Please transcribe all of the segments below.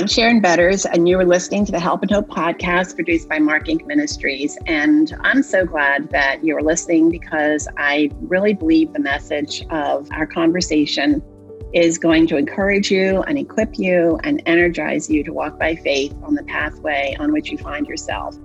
I'm Sharon Betters, and you are listening to the Help and Hope podcast produced by Mark Inc. Ministries. And I'm so glad that you're listening because I really believe the message of our conversation is going to encourage you and equip you and energize you to walk by faith on the pathway on which you find yourself.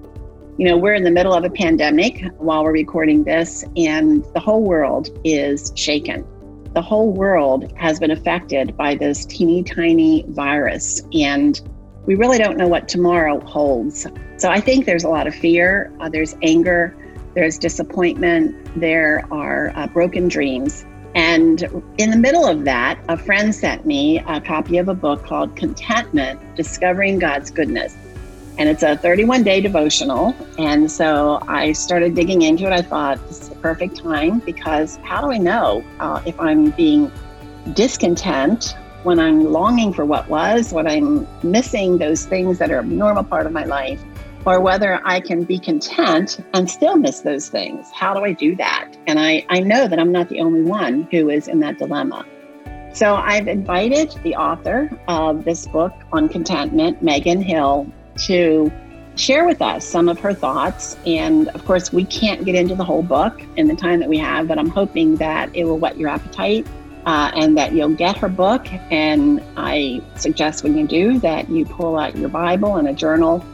You know, we're in the middle of a pandemic while we're recording this, and the whole world is shaken. The whole world has been affected by this teeny tiny virus, and we really don't know what tomorrow holds. So I think there's a lot of fear, uh, there's anger, there's disappointment, there are uh, broken dreams. And in the middle of that, a friend sent me a copy of a book called Contentment Discovering God's Goodness. And it's a 31 day devotional. And so I started digging into it. I thought this is the perfect time because how do I know uh, if I'm being discontent when I'm longing for what was, when I'm missing those things that are a normal part of my life? or whether I can be content and still miss those things. How do I do that? And I, I know that I'm not the only one who is in that dilemma. So I've invited the author of this book on contentment, Megan Hill, to share with us some of her thoughts. And of course, we can't get into the whole book in the time that we have, but I'm hoping that it will whet your appetite uh, and that you'll get her book. And I suggest when you do that you pull out your Bible and a journal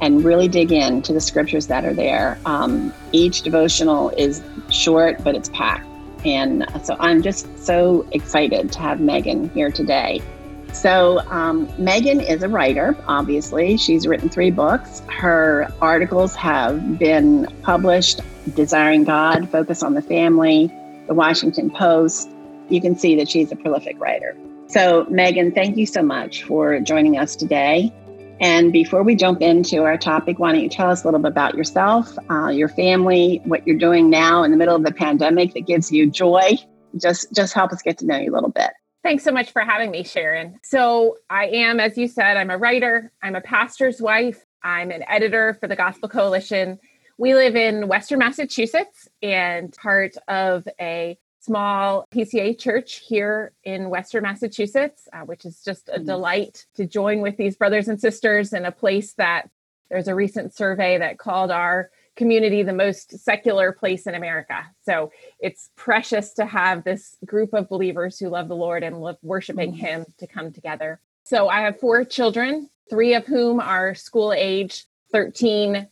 and really dig into the scriptures that are there. Um, each devotional is short, but it's packed. And so I'm just so excited to have Megan here today. So, um, Megan is a writer, obviously. She's written three books. Her articles have been published Desiring God, Focus on the Family, The Washington Post. You can see that she's a prolific writer. So, Megan, thank you so much for joining us today. And before we jump into our topic, why don't you tell us a little bit about yourself, uh, your family, what you're doing now in the middle of the pandemic that gives you joy? Just, just help us get to know you a little bit. Thanks so much for having me, Sharon. So, I am, as you said, I'm a writer, I'm a pastor's wife, I'm an editor for the Gospel Coalition. We live in Western Massachusetts and part of a small PCA church here in Western Massachusetts, uh, which is just a mm-hmm. delight to join with these brothers and sisters in a place that there's a recent survey that called our community the most secular place in America. So it's precious to have this group of believers who love the Lord and love worshiping mm-hmm. Him to come together. So I have four children, three of whom are school age 13,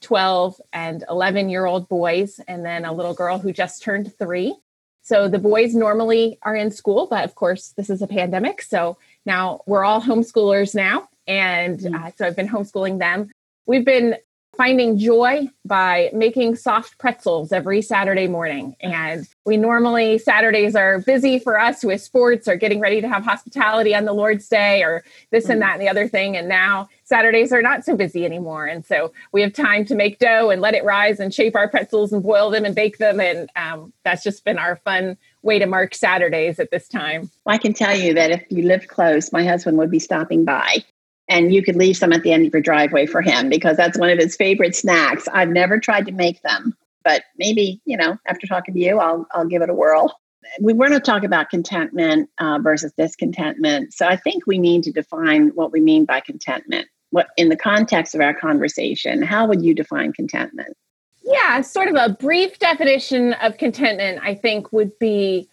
12, and 11 year old boys, and then a little girl who just turned three. So the boys normally are in school, but of course, this is a pandemic. So now we're all homeschoolers now. And mm. uh, so I've been homeschooling them. We've been finding joy by making soft pretzels every Saturday morning. And we normally, Saturdays are busy for us with sports or getting ready to have hospitality on the Lord's Day or this and mm. that and the other thing. And now Saturdays are not so busy anymore. And so we have time to make dough and let it rise and shape our pretzels and boil them and bake them. And um, that's just been our fun way to mark Saturdays at this time. Well, I can tell you that if you live close, my husband would be stopping by and you could leave some at the end of your driveway for him because that's one of his favorite snacks. I've never tried to make them, but maybe you know after talking to you, I'll I'll give it a whirl. We want to talk about contentment uh, versus discontentment, so I think we need to define what we mean by contentment. What in the context of our conversation, how would you define contentment? Yeah, sort of a brief definition of contentment, I think, would be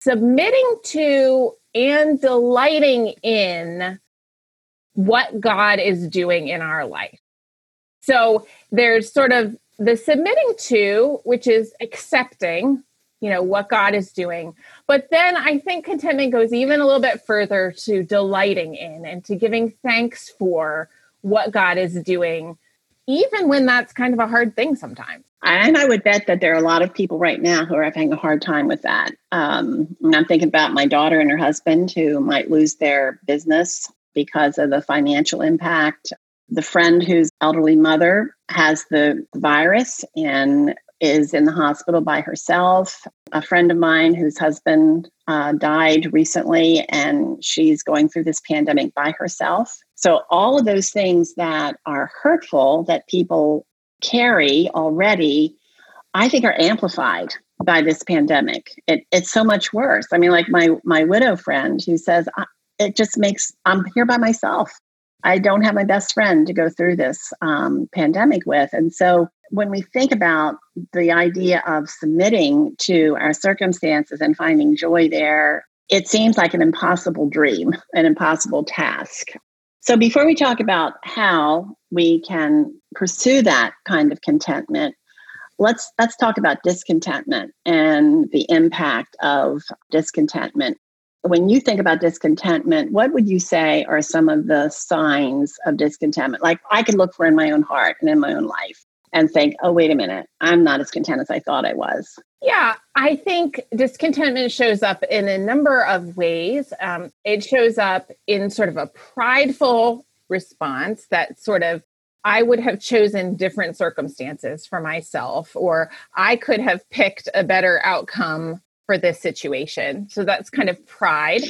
submitting to and delighting in what God is doing in our life. So there's sort of the submitting to, which is accepting, you know, what God is doing. But then I think contentment goes even a little bit further to delighting in and to giving thanks for what God is doing, even when that's kind of a hard thing sometimes. And I would bet that there are a lot of people right now who are having a hard time with that. Um, and I'm thinking about my daughter and her husband who might lose their business because of the financial impact. The friend whose elderly mother has the virus and is in the hospital by herself. A friend of mine whose husband uh, died recently and she's going through this pandemic by herself. So, all of those things that are hurtful that people carry already, I think are amplified by this pandemic. It, it's so much worse. I mean, like my my widow friend who says, it just makes I'm here by myself. I don't have my best friend to go through this um, pandemic with. And so when we think about the idea of submitting to our circumstances and finding joy there, it seems like an impossible dream, an impossible task. So before we talk about how we can pursue that kind of contentment, let's let's talk about discontentment and the impact of discontentment when you think about discontentment, what would you say are some of the signs of discontentment? Like I can look for in my own heart and in my own life and think, oh, wait a minute, I'm not as content as I thought I was. Yeah, I think discontentment shows up in a number of ways. Um, it shows up in sort of a prideful response that sort of I would have chosen different circumstances for myself, or I could have picked a better outcome for this situation. So that's kind of pride.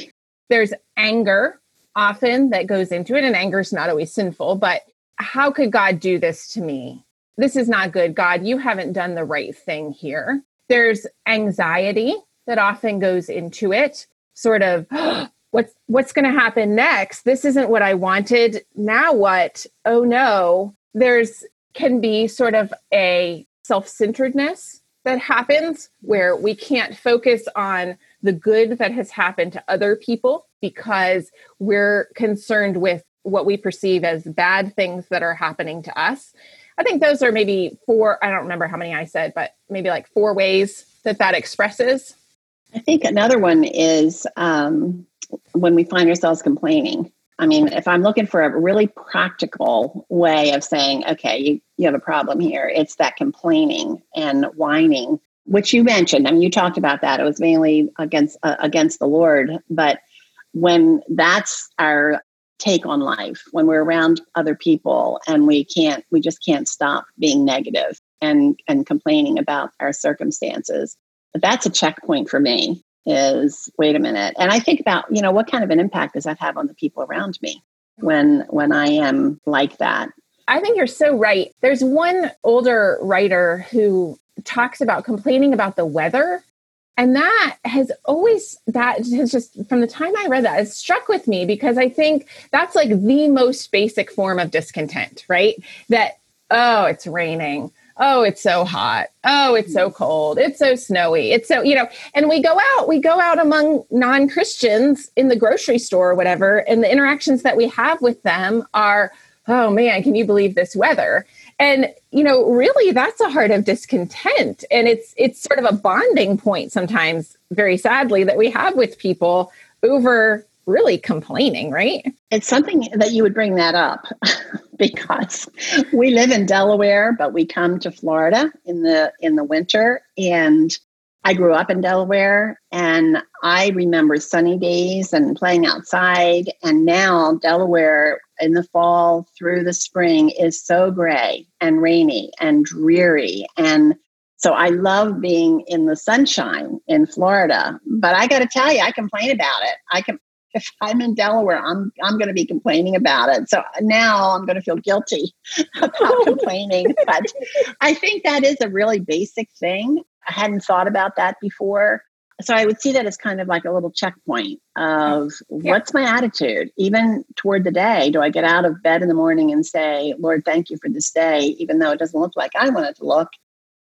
There's anger often that goes into it, and anger is not always sinful, but how could God do this to me? This is not good. God, you haven't done the right thing here. There's anxiety that often goes into it, sort of, what's what's going to happen next? This isn't what I wanted. Now what? Oh no. There's can be sort of a self-centeredness that happens where we can't focus on the good that has happened to other people because we're concerned with what we perceive as bad things that are happening to us. I think those are maybe four, I don't remember how many I said, but maybe like four ways that that expresses. I think another one is um, when we find ourselves complaining. I mean, if I'm looking for a really practical way of saying, okay, you, you have a problem here, it's that complaining and whining, which you mentioned. I mean, you talked about that. It was mainly against uh, against the Lord, but when that's our take on life, when we're around other people and we can't, we just can't stop being negative and and complaining about our circumstances. But that's a checkpoint for me is wait a minute. And i think about you know what kind of an impact does that have on the people around me when when i am like that? I think you're so right. There's one older writer who talks about complaining about the weather and that has always that has just from the time i read that it struck with me because i think that's like the most basic form of discontent right? That oh it's raining oh it's so hot. Oh it's so cold. It's so snowy. It's so you know and we go out we go out among non-christians in the grocery store or whatever and the interactions that we have with them are oh man can you believe this weather? And you know really that's a heart of discontent. And it's it's sort of a bonding point sometimes very sadly that we have with people over really complaining right? It's something that you would bring that up because we live in Delaware, but we come to Florida in the in the winter. And I grew up in Delaware and I remember sunny days and playing outside. And now Delaware in the fall through the spring is so gray and rainy and dreary. And so I love being in the sunshine in Florida, but I got to tell you, I complain about it. I can if I'm in Delaware, I'm I'm going to be complaining about it. So now I'm going to feel guilty about complaining. But I think that is a really basic thing. I hadn't thought about that before. So I would see that as kind of like a little checkpoint of yeah. what's my attitude, even toward the day. Do I get out of bed in the morning and say, Lord, thank you for this day, even though it doesn't look like I want it to look?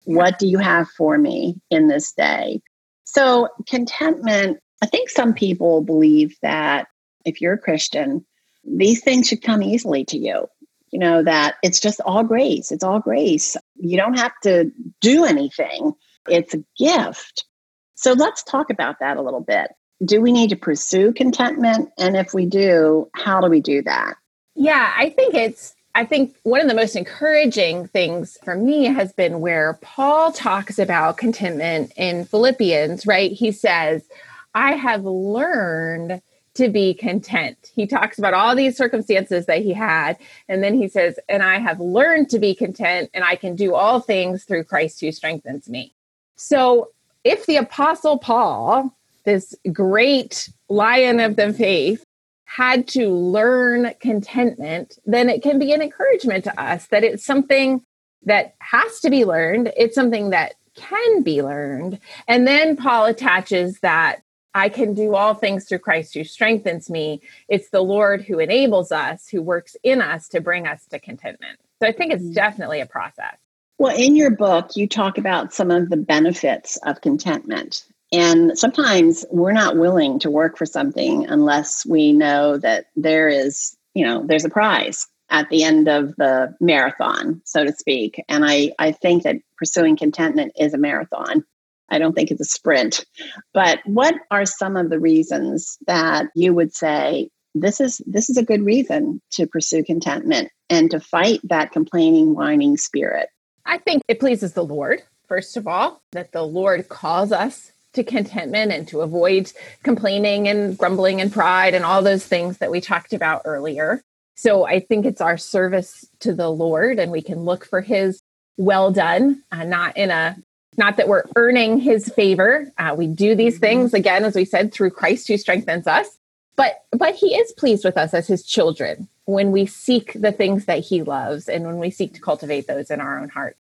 What do you have for me in this day? So contentment I think some people believe that if you're a Christian, these things should come easily to you. You know, that it's just all grace. It's all grace. You don't have to do anything, it's a gift. So let's talk about that a little bit. Do we need to pursue contentment? And if we do, how do we do that? Yeah, I think it's I think one of the most encouraging things for me has been where Paul talks about contentment in Philippians, right? He says, I have learned to be content. He talks about all these circumstances that he had. And then he says, and I have learned to be content and I can do all things through Christ who strengthens me. So if the Apostle Paul, this great lion of the faith, had to learn contentment, then it can be an encouragement to us that it's something that has to be learned. It's something that can be learned. And then Paul attaches that I can do all things through Christ who strengthens me. It's the Lord who enables us, who works in us to bring us to contentment. So I think it's mm. definitely a process. Well, in your book, you talk about some of the benefits of contentment. And sometimes we're not willing to work for something unless we know that there is, you know, there's a prize at the end of the marathon, so to speak. And I, I think that pursuing contentment is a marathon. I don't think it's a sprint. But what are some of the reasons that you would say this is this is a good reason to pursue contentment and to fight that complaining, whining spirit? I think it pleases the Lord, first of all, that the Lord calls us to contentment and to avoid complaining and grumbling and pride and all those things that we talked about earlier. So I think it's our service to the Lord, and we can look for His well done, uh, not in a not that we're earning his favor. Uh, we do these mm-hmm. things again, as we said, through Christ who strengthens us. But but he is pleased with us as his children when we seek the things that he loves and when we seek to cultivate those in our own heart.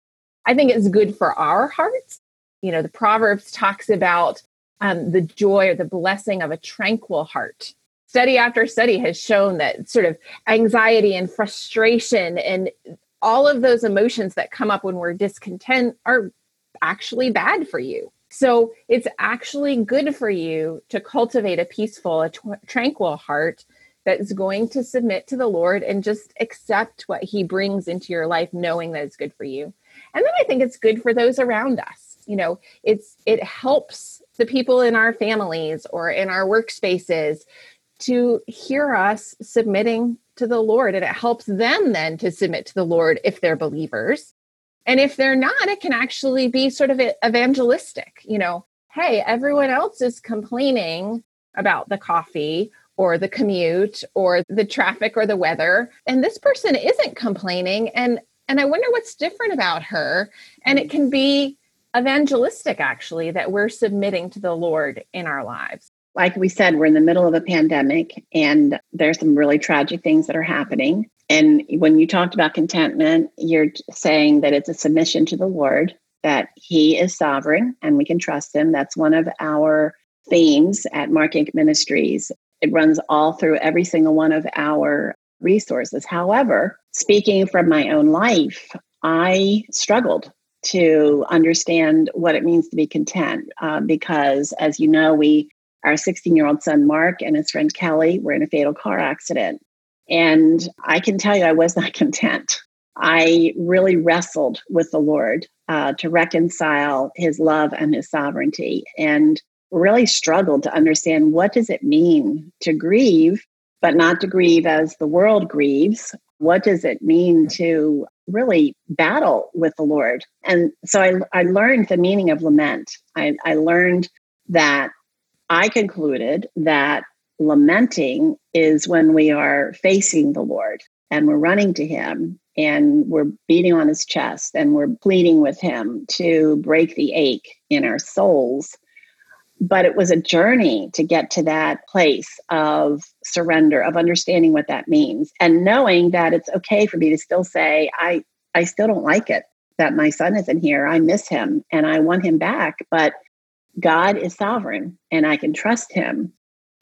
I think it's good for our hearts. You know, the Proverbs talks about um, the joy or the blessing of a tranquil heart. Study after study has shown that sort of anxiety and frustration and all of those emotions that come up when we're discontent are actually bad for you. So it's actually good for you to cultivate a peaceful, a tranquil heart that is going to submit to the Lord and just accept what He brings into your life, knowing that it's good for you. And then I think it's good for those around us. You know, it's it helps the people in our families or in our workspaces to hear us submitting to the Lord, and it helps them then to submit to the Lord if they're believers. And if they're not, it can actually be sort of evangelistic. You know, hey, everyone else is complaining about the coffee or the commute or the traffic or the weather and this person isn't complaining and and I wonder what's different about her and it can be evangelistic actually that we're submitting to the Lord in our lives. Like we said, we're in the middle of a pandemic and there's some really tragic things that are happening. And when you talked about contentment, you're saying that it's a submission to the Lord, that He is sovereign and we can trust Him. That's one of our themes at Mark Inc. Ministries. It runs all through every single one of our resources. However, speaking from my own life, I struggled to understand what it means to be content uh, because, as you know, we our 16 year old son Mark and his friend Kelly were in a fatal car accident. And I can tell you, I was not content. I really wrestled with the Lord uh, to reconcile his love and his sovereignty and really struggled to understand what does it mean to grieve, but not to grieve as the world grieves. What does it mean to really battle with the Lord? And so I, I learned the meaning of lament. I, I learned that I concluded that lamenting is when we are facing the Lord and we're running to Him and we're beating on His chest and we're pleading with Him to break the ache in our souls. But it was a journey to get to that place of surrender, of understanding what that means, and knowing that it's okay for me to still say, I, I still don't like it that my son isn't here. I miss him and I want him back. But God is sovereign and I can trust him.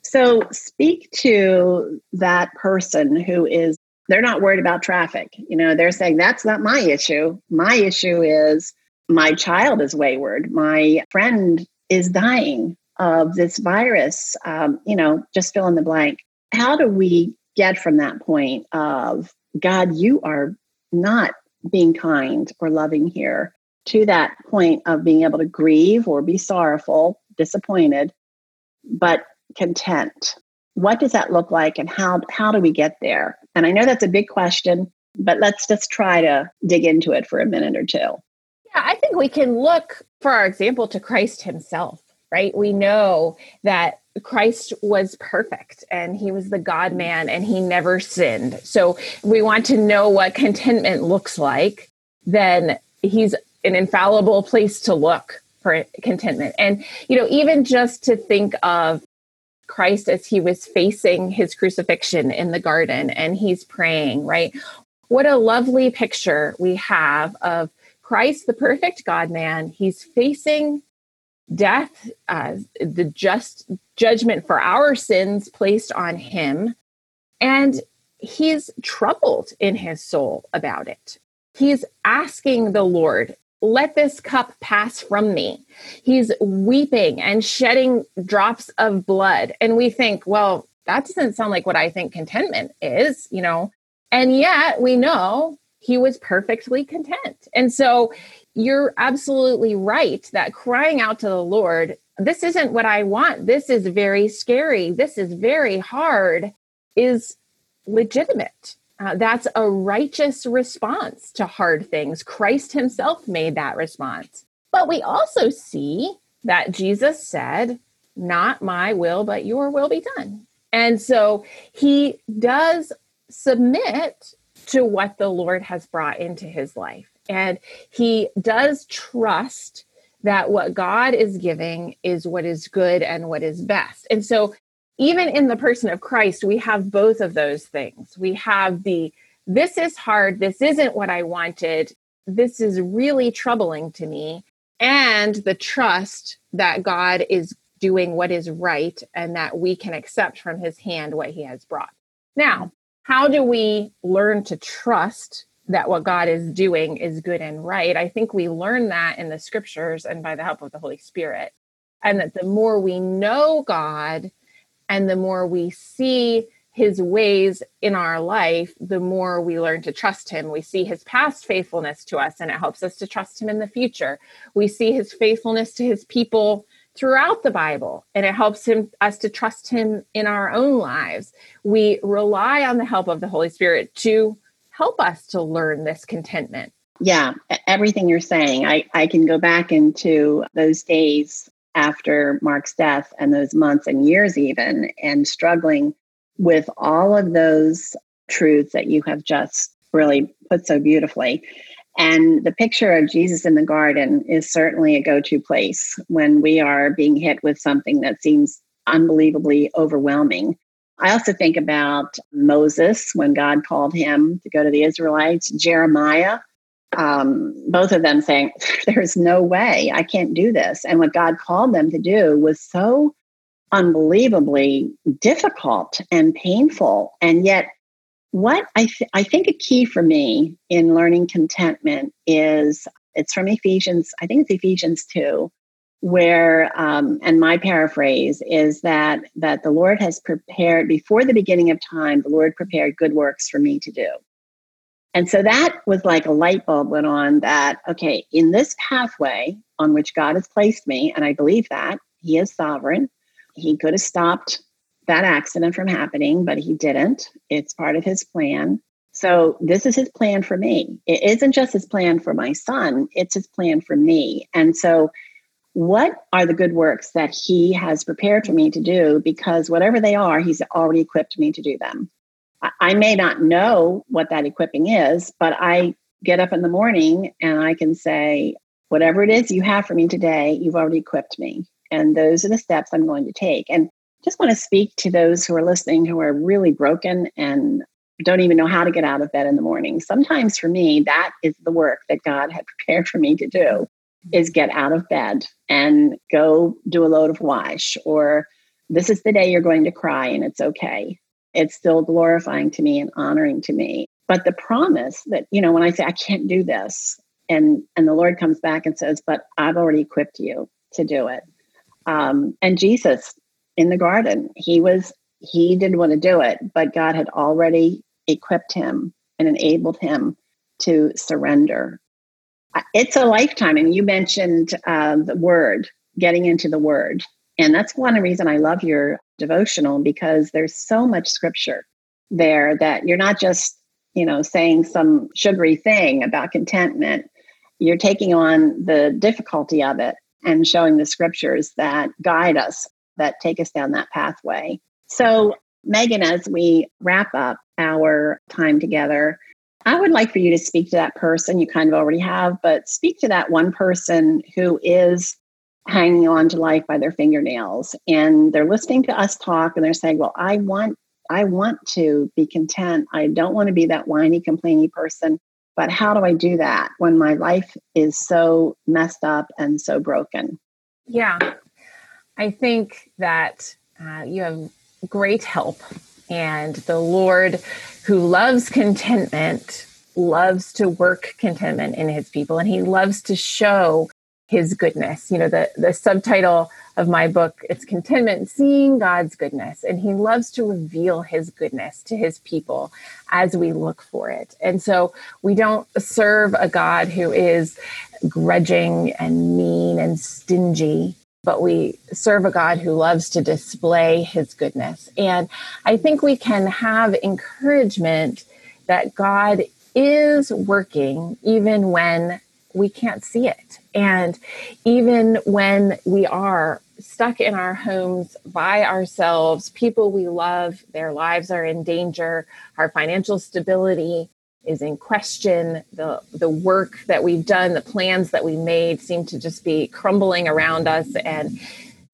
So, speak to that person who is, they're not worried about traffic. You know, they're saying, that's not my issue. My issue is my child is wayward. My friend is dying of this virus. Um, you know, just fill in the blank. How do we get from that point of, God, you are not being kind or loving here, to that point of being able to grieve or be sorrowful, disappointed, but content. What does that look like and how how do we get there? And i know that's a big question but let's just try to dig into it for a minute or two. Yeah i think we can look for our example to christ himself right? We know that christ was perfect and he was the god man and he never sinned. So we want to know what contentment looks like then he's an infallible place to look for contentment and you know even just to think of Christ as he was facing his crucifixion in the garden and he's praying, right? What a lovely picture we have of Christ, the perfect God man. He's facing death, uh, the just judgment for our sins placed on him. And he's troubled in his soul about it. He's asking the Lord, let this cup pass from me. He's weeping and shedding drops of blood. And we think, well, that doesn't sound like what I think contentment is, you know. And yet we know he was perfectly content. And so you're absolutely right that crying out to the Lord, this isn't what I want. This is very scary. This is very hard, is legitimate. Uh, that's a righteous response to hard things. Christ himself made that response. But we also see that Jesus said, Not my will, but your will be done. And so he does submit to what the Lord has brought into his life. And he does trust that what God is giving is what is good and what is best. And so, even in the person of Christ, we have both of those things. We have the this is hard, this isn't what I wanted, this is really troubling to me, and the trust that God is doing what is right and that we can accept from his hand what he has brought. Now, how do we learn to trust that what God is doing is good and right? I think we learn that in the scriptures and by the help of the Holy Spirit. And that the more we know God and the more we see his ways in our life, the more we learn to trust him. We see his past faithfulness to us, and it helps us to trust him in the future. We see his faithfulness to his people throughout the Bible, and it helps him us to trust him in our own lives. We rely on the help of the Holy Spirit to help us to learn this contentment. Yeah, everything you're saying, I, I can go back into those days after Mark's death and those months and years, even, and struggling with all of those truths that you have just really put so beautifully. And the picture of Jesus in the garden is certainly a go to place when we are being hit with something that seems unbelievably overwhelming. I also think about Moses when God called him to go to the Israelites, Jeremiah, um, both of them saying, There's no way I can't do this. And what God called them to do was so unbelievably difficult and painful. And yet, what I, th- I think a key for me in learning contentment is it's from Ephesians, I think it's Ephesians 2, where um, and my paraphrase is that that the lord has prepared before the beginning of time the lord prepared good works for me to do and so that was like a light bulb went on that okay in this pathway on which god has placed me and i believe that he is sovereign he could have stopped that accident from happening, but he didn't. It's part of his plan. So, this is his plan for me. It isn't just his plan for my son, it's his plan for me. And so, what are the good works that he has prepared for me to do? Because whatever they are, he's already equipped me to do them. I may not know what that equipping is, but I get up in the morning and I can say, whatever it is you have for me today, you've already equipped me. And those are the steps I'm going to take. And just want to speak to those who are listening who are really broken and don't even know how to get out of bed in the morning. Sometimes for me, that is the work that God had prepared for me to do is get out of bed and go do a load of wash or this is the day you're going to cry and it's okay. It's still glorifying to me and honoring to me. But the promise that, you know, when I say I can't do this and and the Lord comes back and says, "But I've already equipped you to do it." Um, and Jesus in the garden. He was he didn't want to do it, but God had already equipped him and enabled him to surrender. It's a lifetime, and you mentioned uh, the word, getting into the word, and that's one reason I love your devotional because there's so much scripture there that you're not just you know saying some sugary thing about contentment. You're taking on the difficulty of it and showing the scriptures that guide us that take us down that pathway. So, Megan, as we wrap up our time together, I would like for you to speak to that person. You kind of already have, but speak to that one person who is hanging on to life by their fingernails and they're listening to us talk and they're saying, Well, I want I want to be content. I don't want to be that whiny, complaining person. But how do I do that when my life is so messed up and so broken? Yeah, I think that uh, you have great help, and the Lord, who loves contentment, loves to work contentment in his people, and he loves to show his goodness. You know, the, the subtitle of my book, it's contentment, seeing God's goodness. And he loves to reveal his goodness to his people as we look for it. And so we don't serve a God who is grudging and mean and stingy, but we serve a God who loves to display his goodness. And I think we can have encouragement that God is working even when we can't see it. And even when we are stuck in our homes by ourselves, people we love, their lives are in danger, our financial stability is in question, the, the work that we've done, the plans that we made seem to just be crumbling around us. And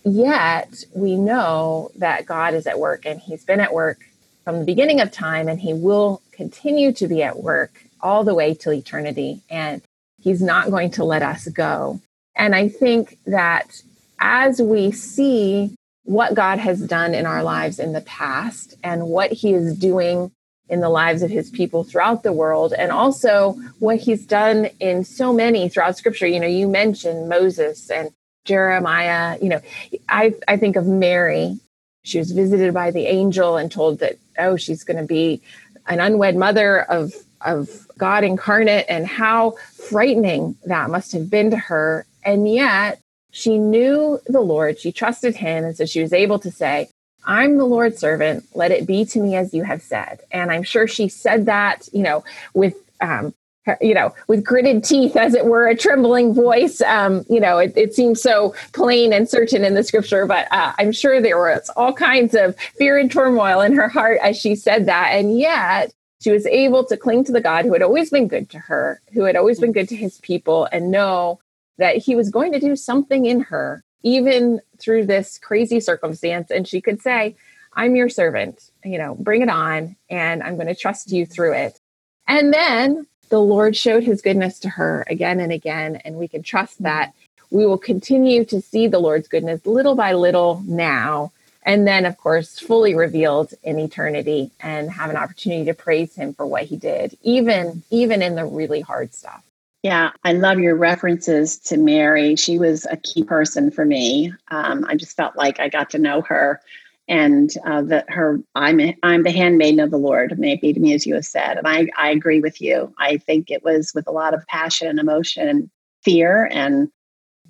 yet we know that God is at work and He's been at work from the beginning of time and He will continue to be at work all the way till eternity. And He's not going to let us go. And I think that as we see what God has done in our lives in the past and what He is doing in the lives of His people throughout the world, and also what He's done in so many throughout Scripture. You know, you mentioned Moses and Jeremiah. You know, I, I think of Mary. She was visited by the angel and told that, oh, she's going to be an unwed mother of of God incarnate and how frightening that must have been to her. And yet she knew the Lord, she trusted him. And so she was able to say, I'm the Lord's servant. Let it be to me as you have said. And I'm sure she said that, you know, with, um, you know, with gritted teeth, as it were, a trembling voice. Um, you know, it, it seems so plain and certain in the scripture, but uh, I'm sure there was all kinds of fear and turmoil in her heart as she said that. And yet, she was able to cling to the God who had always been good to her, who had always been good to his people, and know that he was going to do something in her, even through this crazy circumstance. And she could say, I'm your servant, you know, bring it on, and I'm going to trust you through it. And then the Lord showed his goodness to her again and again, and we can trust that we will continue to see the Lord's goodness little by little now and then of course fully revealed in eternity and have an opportunity to praise him for what he did even even in the really hard stuff yeah i love your references to mary she was a key person for me um, i just felt like i got to know her and uh, that her I'm I'm the handmaiden of the Lord. May it be to me as you have said, and I I agree with you. I think it was with a lot of passion and emotion, and fear, and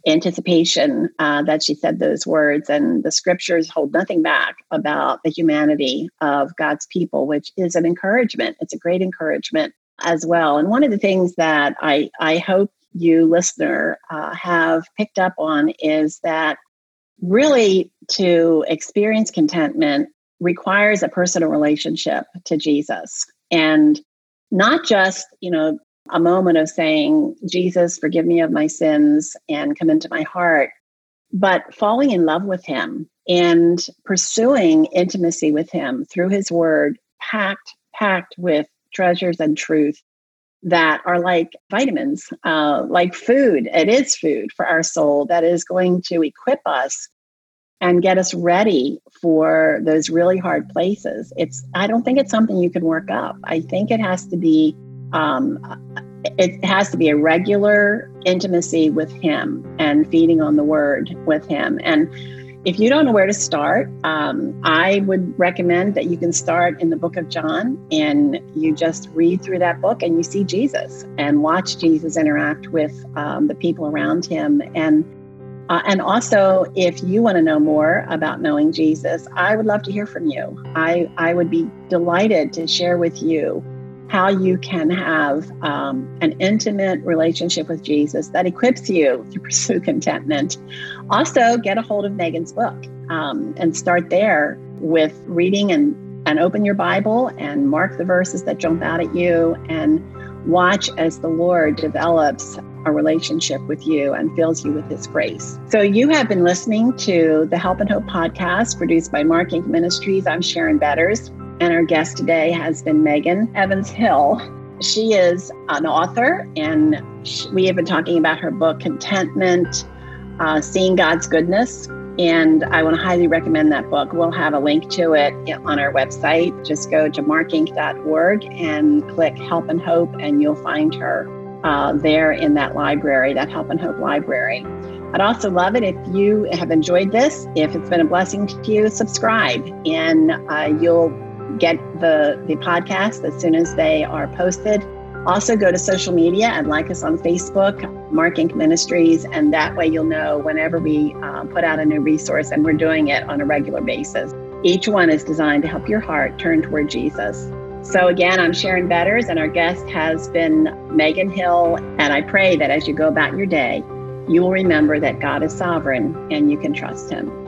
anticipation uh, that she said those words. And the scriptures hold nothing back about the humanity of God's people, which is an encouragement. It's a great encouragement as well. And one of the things that I, I hope you, listener, uh, have picked up on is that really to experience contentment requires a personal relationship to Jesus. And not just, you know, a moment of saying, Jesus, forgive me of my sins and come into my heart, but falling in love with Him and pursuing intimacy with Him through His Word, packed, packed with treasures and truth that are like vitamins, uh, like food. It is food for our soul that is going to equip us and get us ready for those really hard places. It's I don't think it's something you can work up. I think it has to be um, it has to be a regular intimacy with him and feeding on the word with him and if you don't know where to start um, i would recommend that you can start in the book of john and you just read through that book and you see jesus and watch jesus interact with um, the people around him and uh, and also, if you want to know more about knowing Jesus, I would love to hear from you. I, I would be delighted to share with you how you can have um, an intimate relationship with Jesus that equips you to pursue contentment. Also, get a hold of Megan's book um, and start there with reading and, and open your Bible and mark the verses that jump out at you and watch as the Lord develops a relationship with you and fills you with his grace. So, you have been listening to the Help and Hope podcast produced by Mark Inc. Ministries. I'm Sharon Betters. And our guest today has been Megan Evans Hill. She is an author, and we have been talking about her book, Contentment uh, Seeing God's Goodness. And I want to highly recommend that book. We'll have a link to it on our website. Just go to markinc.org and click Help and Hope, and you'll find her uh, there in that library, that Help and Hope library. I'd also love it if you have enjoyed this. If it's been a blessing to you, subscribe, and uh, you'll get the the podcast as soon as they are posted. Also, go to social media and like us on Facebook, Mark Inc. Ministries, and that way you'll know whenever we uh, put out a new resource, and we're doing it on a regular basis. Each one is designed to help your heart turn toward Jesus. So, again, I'm Sharon Betters, and our guest has been Megan Hill. And I pray that as you go about your day, you will remember that God is sovereign and you can trust Him.